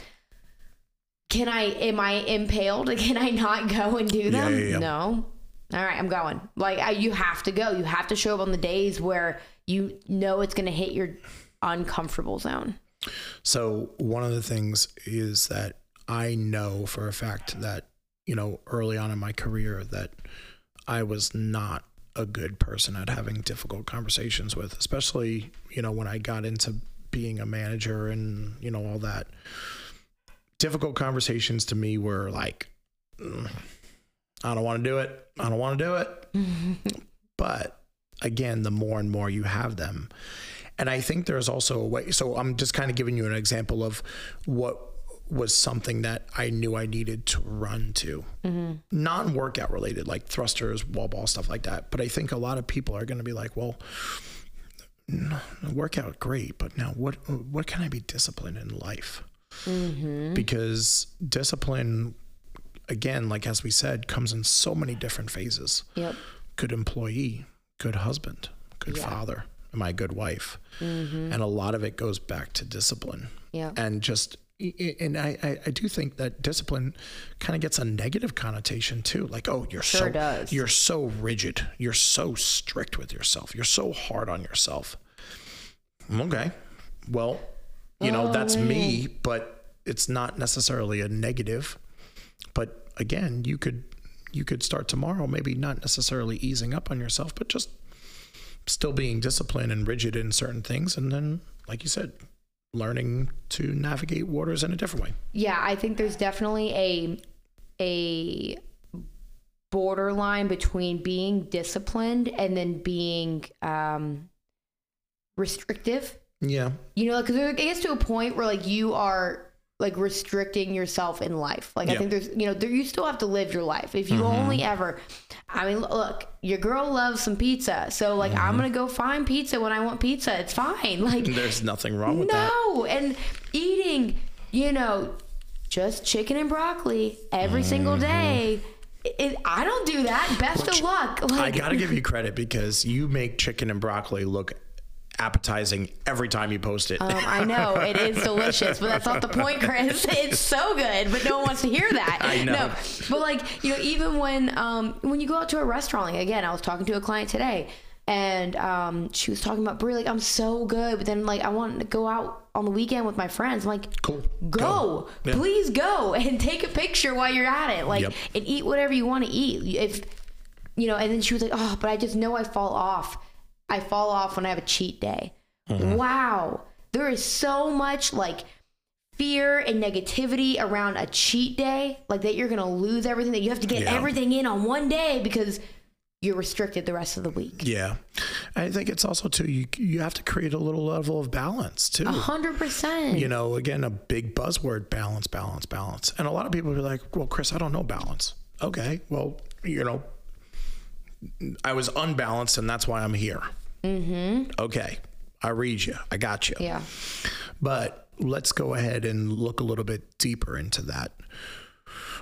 Can I? Am I impaled? Can I not go and do them? yeah, yeah. No. All right, I'm going. Like I, you have to go. You have to show up on the days where you know it's going to hit your uncomfortable zone. So one of the things is that I know for a fact that, you know, early on in my career that I was not a good person at having difficult conversations with, especially, you know, when I got into being a manager and, you know, all that. Difficult conversations to me were like, "Mm, I don't want to do it. I don't want to do it. but again, the more and more you have them, and I think there's also a way. So I'm just kind of giving you an example of what was something that I knew I needed to run to, non workout related, like thrusters, wall ball, stuff like that. But I think a lot of people are going to be like, well, workout great, but now what? What can I be disciplined in life? Mm-hmm. Because discipline, again, like as we said, comes in so many different phases Yep. good employee, good husband, good Yeah. father, am I a good wife? Mm-hmm. And a lot of it goes back to discipline. Yep. And just, and I, I, I do think that discipline kind of gets a negative connotation too. Like, oh, you're Sure so, does. you're so rigid. You're so strict with yourself. You're so hard on yourself. Okay. Well, you know, that's me, but it's not necessarily a negative. But again, you could you could start tomorrow, maybe not necessarily easing up on yourself, but just still being disciplined and rigid in certain things and then like you said, learning to navigate waters in a different way. Yeah, I think there's definitely a a borderline between being disciplined and then being um, restrictive. Yeah. You know, because it gets to a point where like you are like restricting yourself in life. Like I think there's, you know, there, you still have to live your life. If you mm-hmm. only ever, I mean, look, your girl loves some pizza, so like I'm mm-hmm. gonna go find pizza when I want pizza. It's fine. Like There's nothing wrong with that. no, and eating, you know, just chicken and broccoli every single mm-hmm. day. It, I don't do that. Best of luck. I got to give you credit because you make chicken and broccoli look appetizing every time you post it. Um, I know it is delicious, but that's not the point, Chris. It's so good, but no one wants to hear that. I know. No, but like you know, even when um, when you go out to a restaurant, like again, I was talking to a client today, and um, she was talking about Brie, like I'm so good, but then like I want to go out on the weekend with my friends. I'm like, Cool. Go, Yeah. please go and take a picture while you're at it, like Yep. and eat whatever you want to eat. If you know, and then she was like, oh, but I just know I fall off. I fall off when I have a cheat day. Mm-hmm. Wow. There is so much like fear and negativity around a cheat day, like that you're going to lose everything, that you have to get Yeah. everything in on one day because you're restricted the rest of the week. Yeah. I think it's also too you you have to create a little level of balance too. A hundred percent. You know, again, a big buzzword balance, balance, balance. And a lot of people are like, well, Chris, I don't know balance. Okay. Well, you know, I was unbalanced and that's why I'm here. Mm-hmm. Okay. I read you. I got you. Yeah. But let's go ahead and look a little bit deeper into that.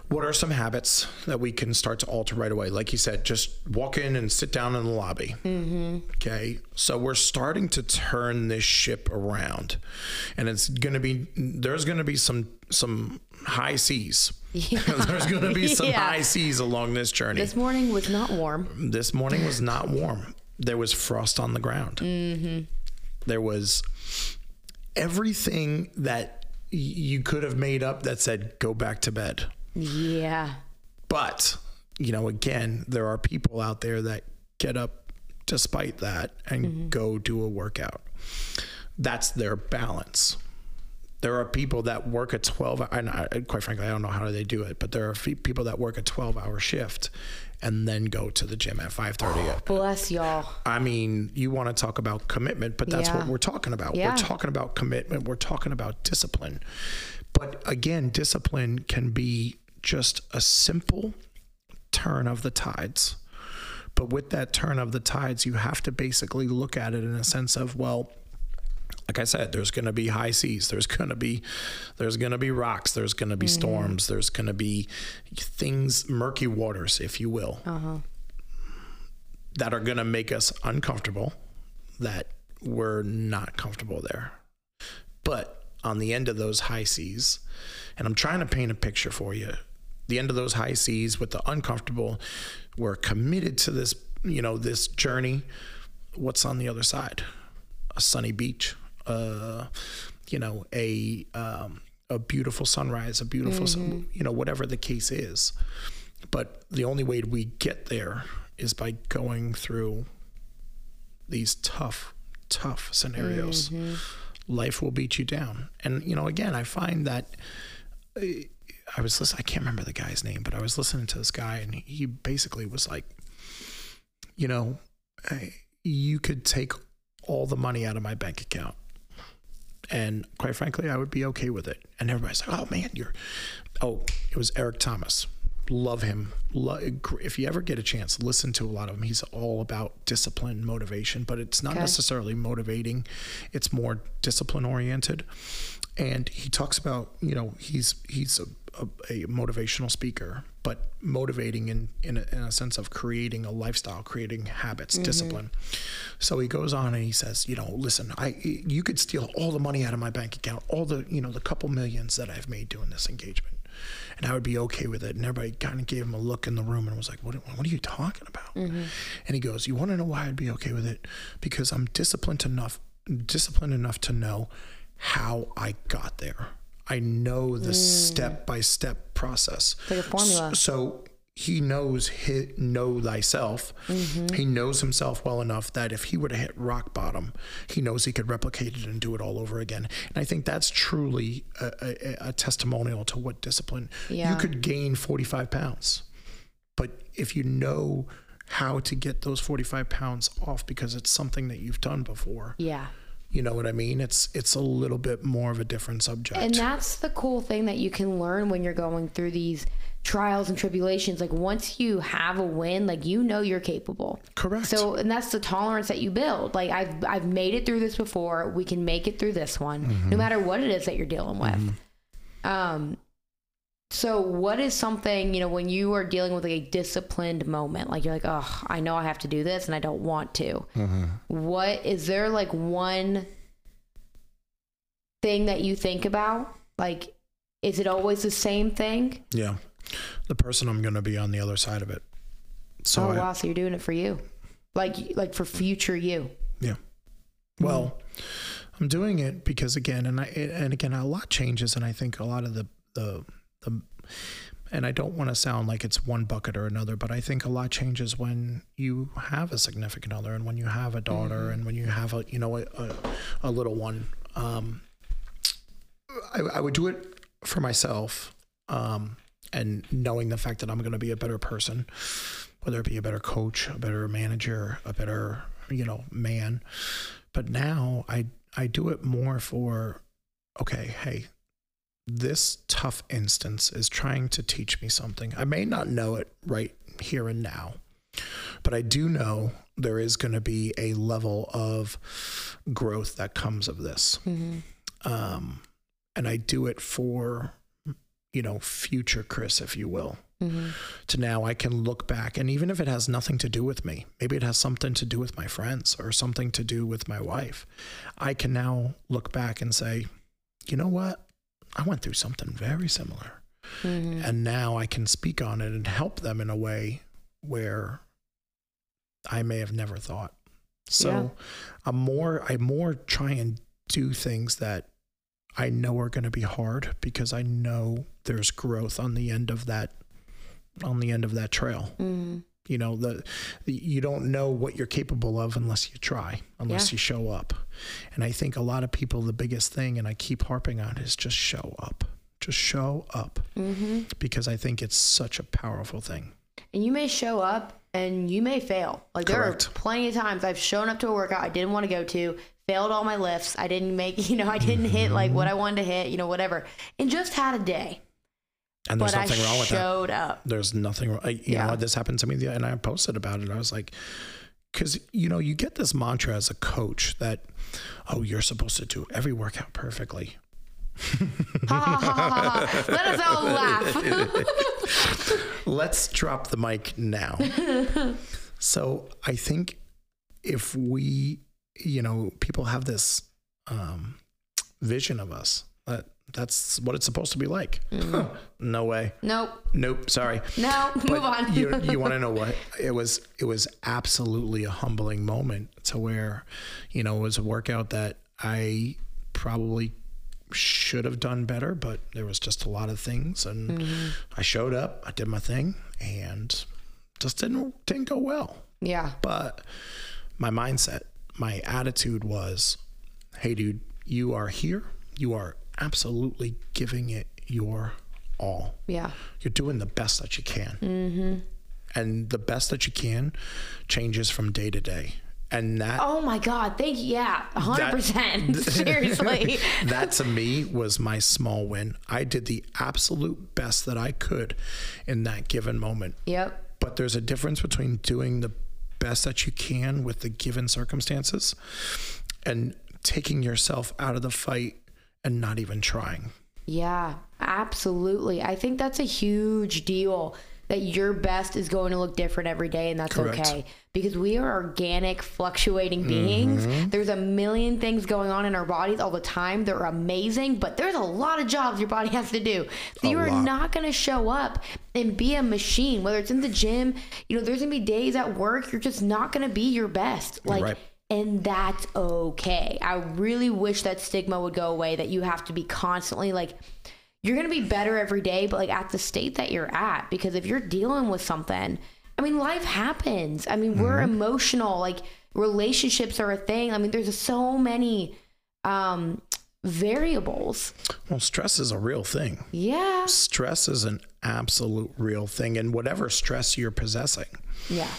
What are some habits that we can start to alter right away? Like you said, just walk in and sit down in the lobby. Mm-hmm. Okay. So we're starting to turn this ship around, and it's going to be there's going to be some some high seas. Yeah. there's going to be some Yeah. high seas along this journey. This morning was not warm. this morning was not warm. There was frost on the ground. Mm-hmm. There was everything that you could have made up that said, go back to bed. Yeah. But, you know, again, there are people out there that get up despite that and go do a workout. That's their balance. There are people that work a 12 and I, quite frankly, I don't know how they do it, but there are people that work a 12 hour shift and then go to the gym at 5:30. Bless y'all. I mean, you want to talk about commitment, but that's Yeah. what we're talking about. Yeah. We're talking about commitment. We're talking about discipline. But again, discipline can be just a simple turn of the tides. But with that turn of the tides, you have to basically look at it in a sense of, well, like I said, there's going to be high seas. There's going to be, there's going to be rocks. There's going to be mm-hmm. storms. There's going to be things, murky waters, if you will, uh-huh. that are going to make us uncomfortable. That we're not comfortable there. But on the end of those high seas, and I'm trying to paint a picture for you. The end of those high seas with the uncomfortable, we're committed to this, you know, this journey. What's on the other side? A sunny beach, uh, you know, a um, a beautiful sunrise, a beautiful, sun, you know, whatever the case is. But the only way we get there is by going through these tough, tough scenarios. Life will beat you down. And, you know, again, I find that uh, I was listening, I can't remember the guy's name, but I was listening to this guy and he basically was like, you know, I- you could take all the money out of my bank account. And quite frankly, I would be okay with it. And everybody's like, oh man, you're, oh, it was Eric Thomas. Love him. If you ever get a chance, listen to a lot of him. He's all about discipline, motivation, but it's not Okay. necessarily motivating. It's more discipline oriented. And he talks about, you know, he's he's a, a, a motivational speaker, but motivating in in a, in a sense of creating a lifestyle, creating habits, mm-hmm. discipline. So he goes on and he says, you know, listen, I you could steal all the money out of my bank account, all the you know the couple millions that I've made doing this engagement, and I would be okay with it. And everybody kind of gave him a look in the room and was like, what What are you talking about? Mm-hmm. And he goes, you want to know why I'd be okay with it? Because I'm disciplined enough, disciplined enough to know how I got there. I know the step by step process. like a formula. So he knows hit, know thyself. Mm-hmm. He knows himself well enough that if he were to hit rock bottom, he knows he could replicate it and do it all over again. And I think that's truly a, a, a testimonial to what discipline. Yeah. You could gain 45 pounds, but if you know how to get those 45 pounds off because it's something that you've done before, Yeah. You know what I mean? It's it's a little bit more of a different subject. And that's the cool thing that you can learn when you're going through these trials and tribulations. Like once you have a win, like you know you're capable. Correct. So and that's the tolerance that you build. Like I've I've made it through this before. We can make it through this one, Mm-hmm. no matter what it is that you're dealing with. Um so what is something, you know, when you are dealing with like a disciplined moment, like you're like, oh, I know I have to do this and I don't want to. Mm-hmm. What is there like one thing that you think about? Like, is it always the same thing? yeah. The person I'm going to be on the other side of it. So oh I, wow, so you're doing it for you, like like for future you. Yeah. Well, I'm doing it because again, and I and again, a lot changes, and I think a lot of the the, and I don't want to sound like it's one bucket or another, but I think a lot changes when you have a significant other, and when you have a daughter, and when you have a you know a a, a little one. Um, I, I would do it for myself, um, and knowing the fact that I'm going to be a better person, whether it be a better coach, a better manager, a better you know man. But now I I do it more for okay, hey, this tough instance is trying to teach me something. I may not know it right here and now, but I do know there is going to be a level of growth that comes of this. Um, and I do it for, you know, future Chris, if you will. To now I can look back, and even if it has nothing to do with me, maybe it has something to do with my friends or something to do with my wife, I can now look back and say, you know what? I went through something very similar. And now I can speak on it and help them in a way where I may have never thought. So Yeah. I'm more I more try and do things that I know are going to be hard because I know there's growth on the end of that on the end of that trail. Mhm. You know, the, the you don't know what you're capable of unless you try, unless Yeah. you show up. And I think a lot of people the biggest thing and I keep harping on is just show up. Just show up Mm-hmm. because I think it's such a powerful thing. And you may show up and you may fail. Like there Correct. are plenty of times I've shown up to a workout I didn't want to go to, failed all my lifts. I didn't make, you know, I didn't hit like what I wanted to hit, you know, whatever, and just had a day. And there's but I nothing wrong with that. up. There's nothing wrong. I, you Yeah. know, this happened to me, the, and I posted about it. I was like, because you know, you get this mantra as a coach that, oh, you're supposed to do every workout perfectly. Ha ha ha. Let us all laugh. Let's drop the mic now. so I think if we, you know, people have this um, vision of us that's what it's supposed to be like. Mm. no way. nope. Nope. Sorry. No. Move on. you you want to know what it was? It was absolutely a humbling moment to where, you know, it was a workout that I probably should have done better, but there was just a lot of things, and mm-hmm. I showed up, I did my thing, and just didn't didn't go well. yeah. But my mindset, my attitude was, hey, dude, you are here. You are absolutely giving it your all Yeah. you're doing the best that you can. Mm-hmm. And the best that you can changes from day to day. And that, Oh my God. Thank you. Yeah. 100%. Seriously. that to me was my small win. I did the absolute best that I could in that given moment. Yep. But there's a difference between doing the best that you can with the given circumstances and taking yourself out of the fight and not even trying. Yeah, absolutely. I think that's a huge deal that your best is going to look different every day, and that's Correct. okay because we are organic, fluctuating beings. Mm-hmm. There's a million things going on in our bodies all the time. They're amazing, but there's a lot of jobs your body has to do. So you are lot. not going to show up and be a machine, whether it's in the gym, you know, there's going to be days at work, you're just not going to be your best. Like, Right. And that's okay. I really wish that stigma would go away that you have to be constantly like you're going to be better every day but like at the state that you're at because if you're dealing with something, I mean life happens. I mean, we're emotional, like relationships are a thing. I mean, there's so many um variables. Well, stress is a real thing. Yeah. Stress is an absolute real thing. And whatever stress you're possessing, Yeah.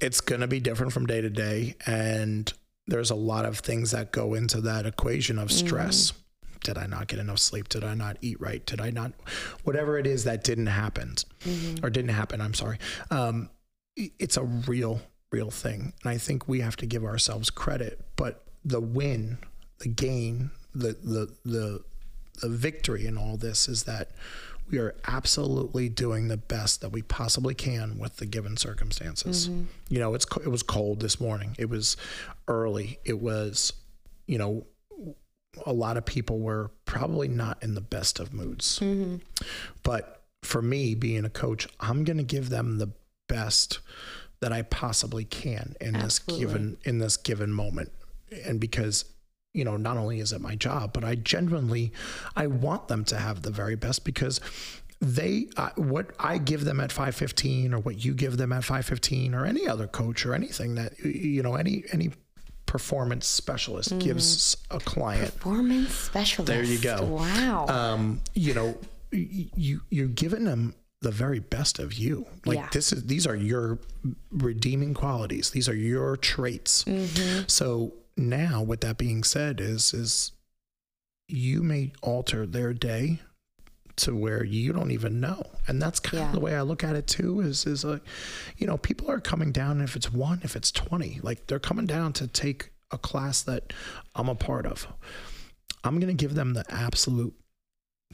It's going to be different from day to day. And there's a lot of things that go into that equation of stress. Did I not get enough sleep? Did I not eat right? Did I not, whatever it is that didn't happen or didn't happen, I'm sorry. Um, it's a real, real thing. And I think we have to give ourselves credit. But the win, the gain, the, the, the, the victory in all this is that we are absolutely doing the best that we possibly can with the given circumstances. Mm-hmm. You know, it's it was cold this morning. It was early. It was, you know, a lot of people were probably not in the best of moods. Mm-hmm. But for me, being a coach, I'm going to give them the best that I possibly can in this given in this given moment. And because you know, not only is it my job, but I genuinely I want them to have the very best because they uh, what I give them at 515 or what you give them at 515 or any other coach or anything that you know any any performance specialist gives a client Performance specialist. There you go. Wow. um, you know, you you're giving them the very best of you. Like Yeah. this is these are your redeeming qualities. These are your traits. Mm-hmm. So now, with that being said, is is you may alter their day to where you don't even know, and that's kind Yeah. of the way I look at it too. Is is like, you know, people are coming down. If it's one, if it's twenty, like they're coming down to take a class that I'm a part of. I'm going to give them the absolute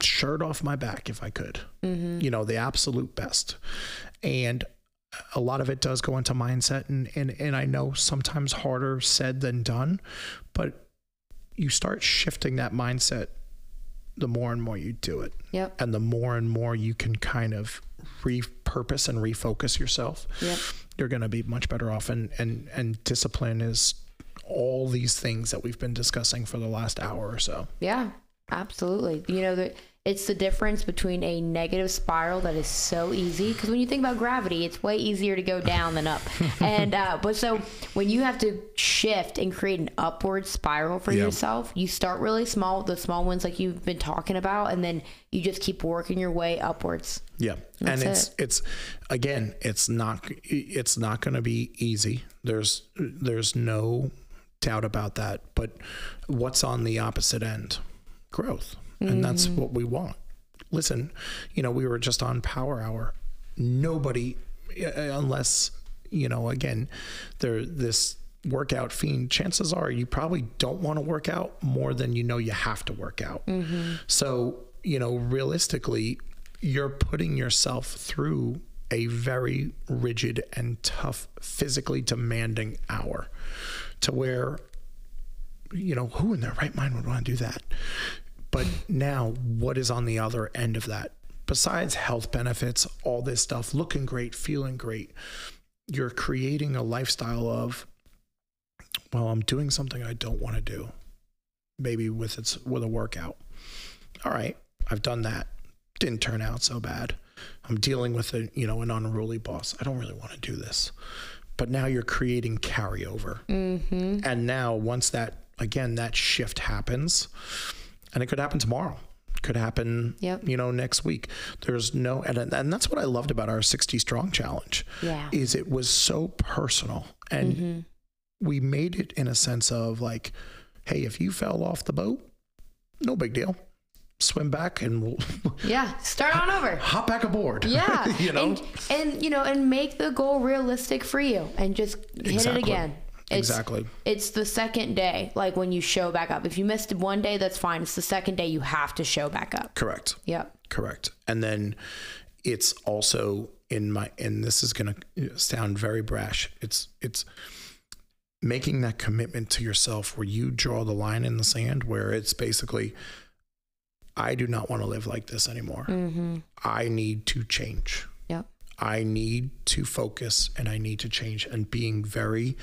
shirt off my back if I could. Mm-hmm. You know, the absolute best. And a lot of it does go into mindset and, and and I know sometimes harder said than done, but you start shifting that mindset the more and more you do it. Yep. And the more and more you can kind of repurpose and refocus yourself, Yep. you're going to be much better off. And, and, and discipline is all these things that we've been discussing for the last hour or so. Yeah, absolutely. You know, the, it's the difference between a negative spiral that is so easy because when you think about gravity, it's way easier to go down than up. and uh, but so when you have to shift and create an upward spiral for Yeah. yourself, you start really small, the small ones like you've been talking about, and then you just keep working your way upwards. Yeah. and That's it's it's again, it's not it's not going to be easy. There's there's no doubt about that, but what's on the opposite end? Growth. And that's mm-hmm. what we want. Listen, you know, we were just on Power Hour. Nobody uh, uh unless, you know, again, there this workout fiend, chances are you probably don't want to work out more than you know you have to work out. Mm-hmm. So, you know, realistically, you're putting yourself through a very rigid and tough, physically demanding hour to where, you know, who in their right mind would want to do that? But now, what is on the other end of that? Besides health benefits, all this stuff, looking great, feeling great, you're creating a lifestyle of, well, I'm doing something I don't want to do. Maybe with it's with a workout. All right, I've done that. Didn't turn out so bad. I'm dealing with a you know an unruly boss. I don't really want to do this. But now you're creating carryover. Mm-hmm. And now once that again that shift happens, and it could happen tomorrow. Could happen, Yep. you know, next week. There's no, and and that's what I loved about our 60 strong challenge. Yeah. is it was so personal, and mm-hmm. we made it in a sense of like, hey, if you fell off the boat, no big deal. Swim back and we'll Yeah. Start on over. hop back aboard. Yeah. you know, And, and you know, and make the goal realistic for you and just hit Exactly. it again. It's, Exactly. It's the second day, like when you show back up. If you missed one day, that's fine. It's the second day you have to show back up. correct. Yep. Correct. And then it's also in my and this is going to sound very brash. It's it's making that commitment to yourself where you draw the line in the sand where it's basically I do not want to live like this anymore. Mm-hmm. I need to change. I need to focus and I need to change. And being very,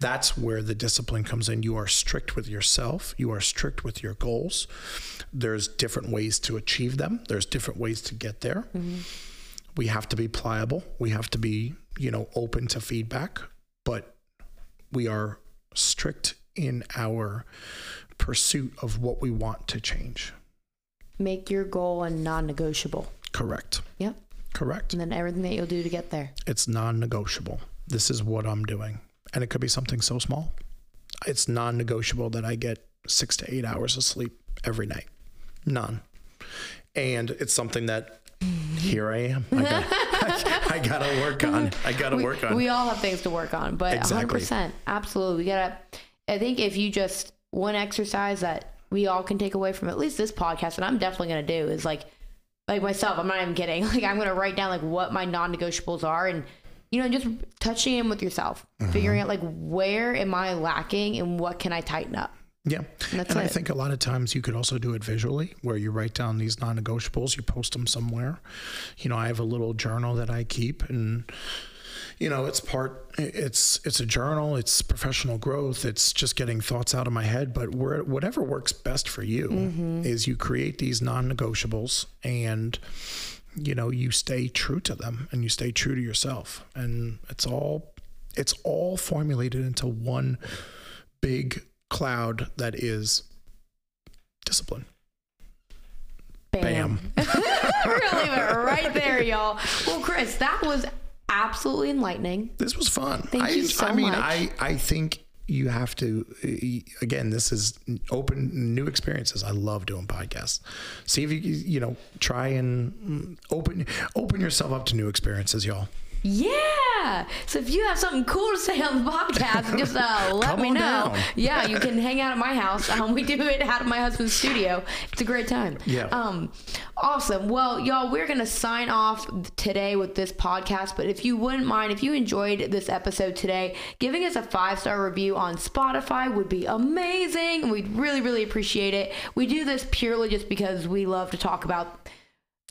that's where the discipline comes in. You are strict with yourself, you are strict with your goals. There's different ways to achieve them, there's different ways to get there. Mm-hmm. We have to be pliable, we have to be, you know, open to feedback, but we are strict in our pursuit of what we want to change. Make your goal a non-negotiable. Correct. Yep. Correct. And then everything that you'll do to get there. it's non-negotiable. This is what I'm doing, and it could be something so small. It's non-negotiable that I get six to eight hours of sleep every night. None, and it's something that here I am. I got, I, I gotta work on. I gotta work on. we all have things to work on, but Exactly. 100%. Absolutely. We got to, I think if you just, one exercise that we all can take away from at least this podcast, and I'm definitely going to do is like, like myself, I'm not even kidding. Like, I'm to write down like what my non negotiables are and, you know, just touching in with yourself, Mm-hmm. figuring out like where am I lacking and what can I tighten up? Yeah. That's and I think a lot of times you could also do it visually where you write down these non negotiables, you post them somewhere. You know, I have a little journal that I keep and you know, it's part it's it's a journal, it's professional growth, it's just getting thoughts out of my head, but where, whatever works best for you mm-hmm. is you create these non negotiables and you know, you stay true to them and you stay true to yourself. And it's all it's all formulated into one big cloud that is discipline. Bam. Bam. We're going to leave it right there, y'all. Well, Chris, that was absolutely enlightening. This was fun. Thank I, you so I mean, much. I I think you have to again this is open new experiences i love doing podcasts see if you you know try and mm, open open yourself up to new experiences y'all Yeah. So if you have something cool to say on the podcast, just uh, let me know. down. Yeah, you can hang out at my house. Um, we do it out of my husband's studio. It's a great time. Yeah. Um, awesome. Well, y'all, we're gonna sign off today with this podcast. But if you wouldn't mind, if you enjoyed this episode today, giving us a five star review on Spotify would be amazing. We'd really, really appreciate it. We do this purely just because we love to talk about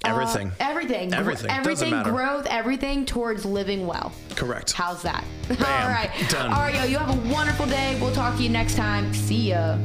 uh, Everything. everything, Everything. Everything, matter. growth, everything towards living well. Correct. How's that? Bam. All right. Done. All right, yo. You have a wonderful day. We'll talk to you next time. See ya.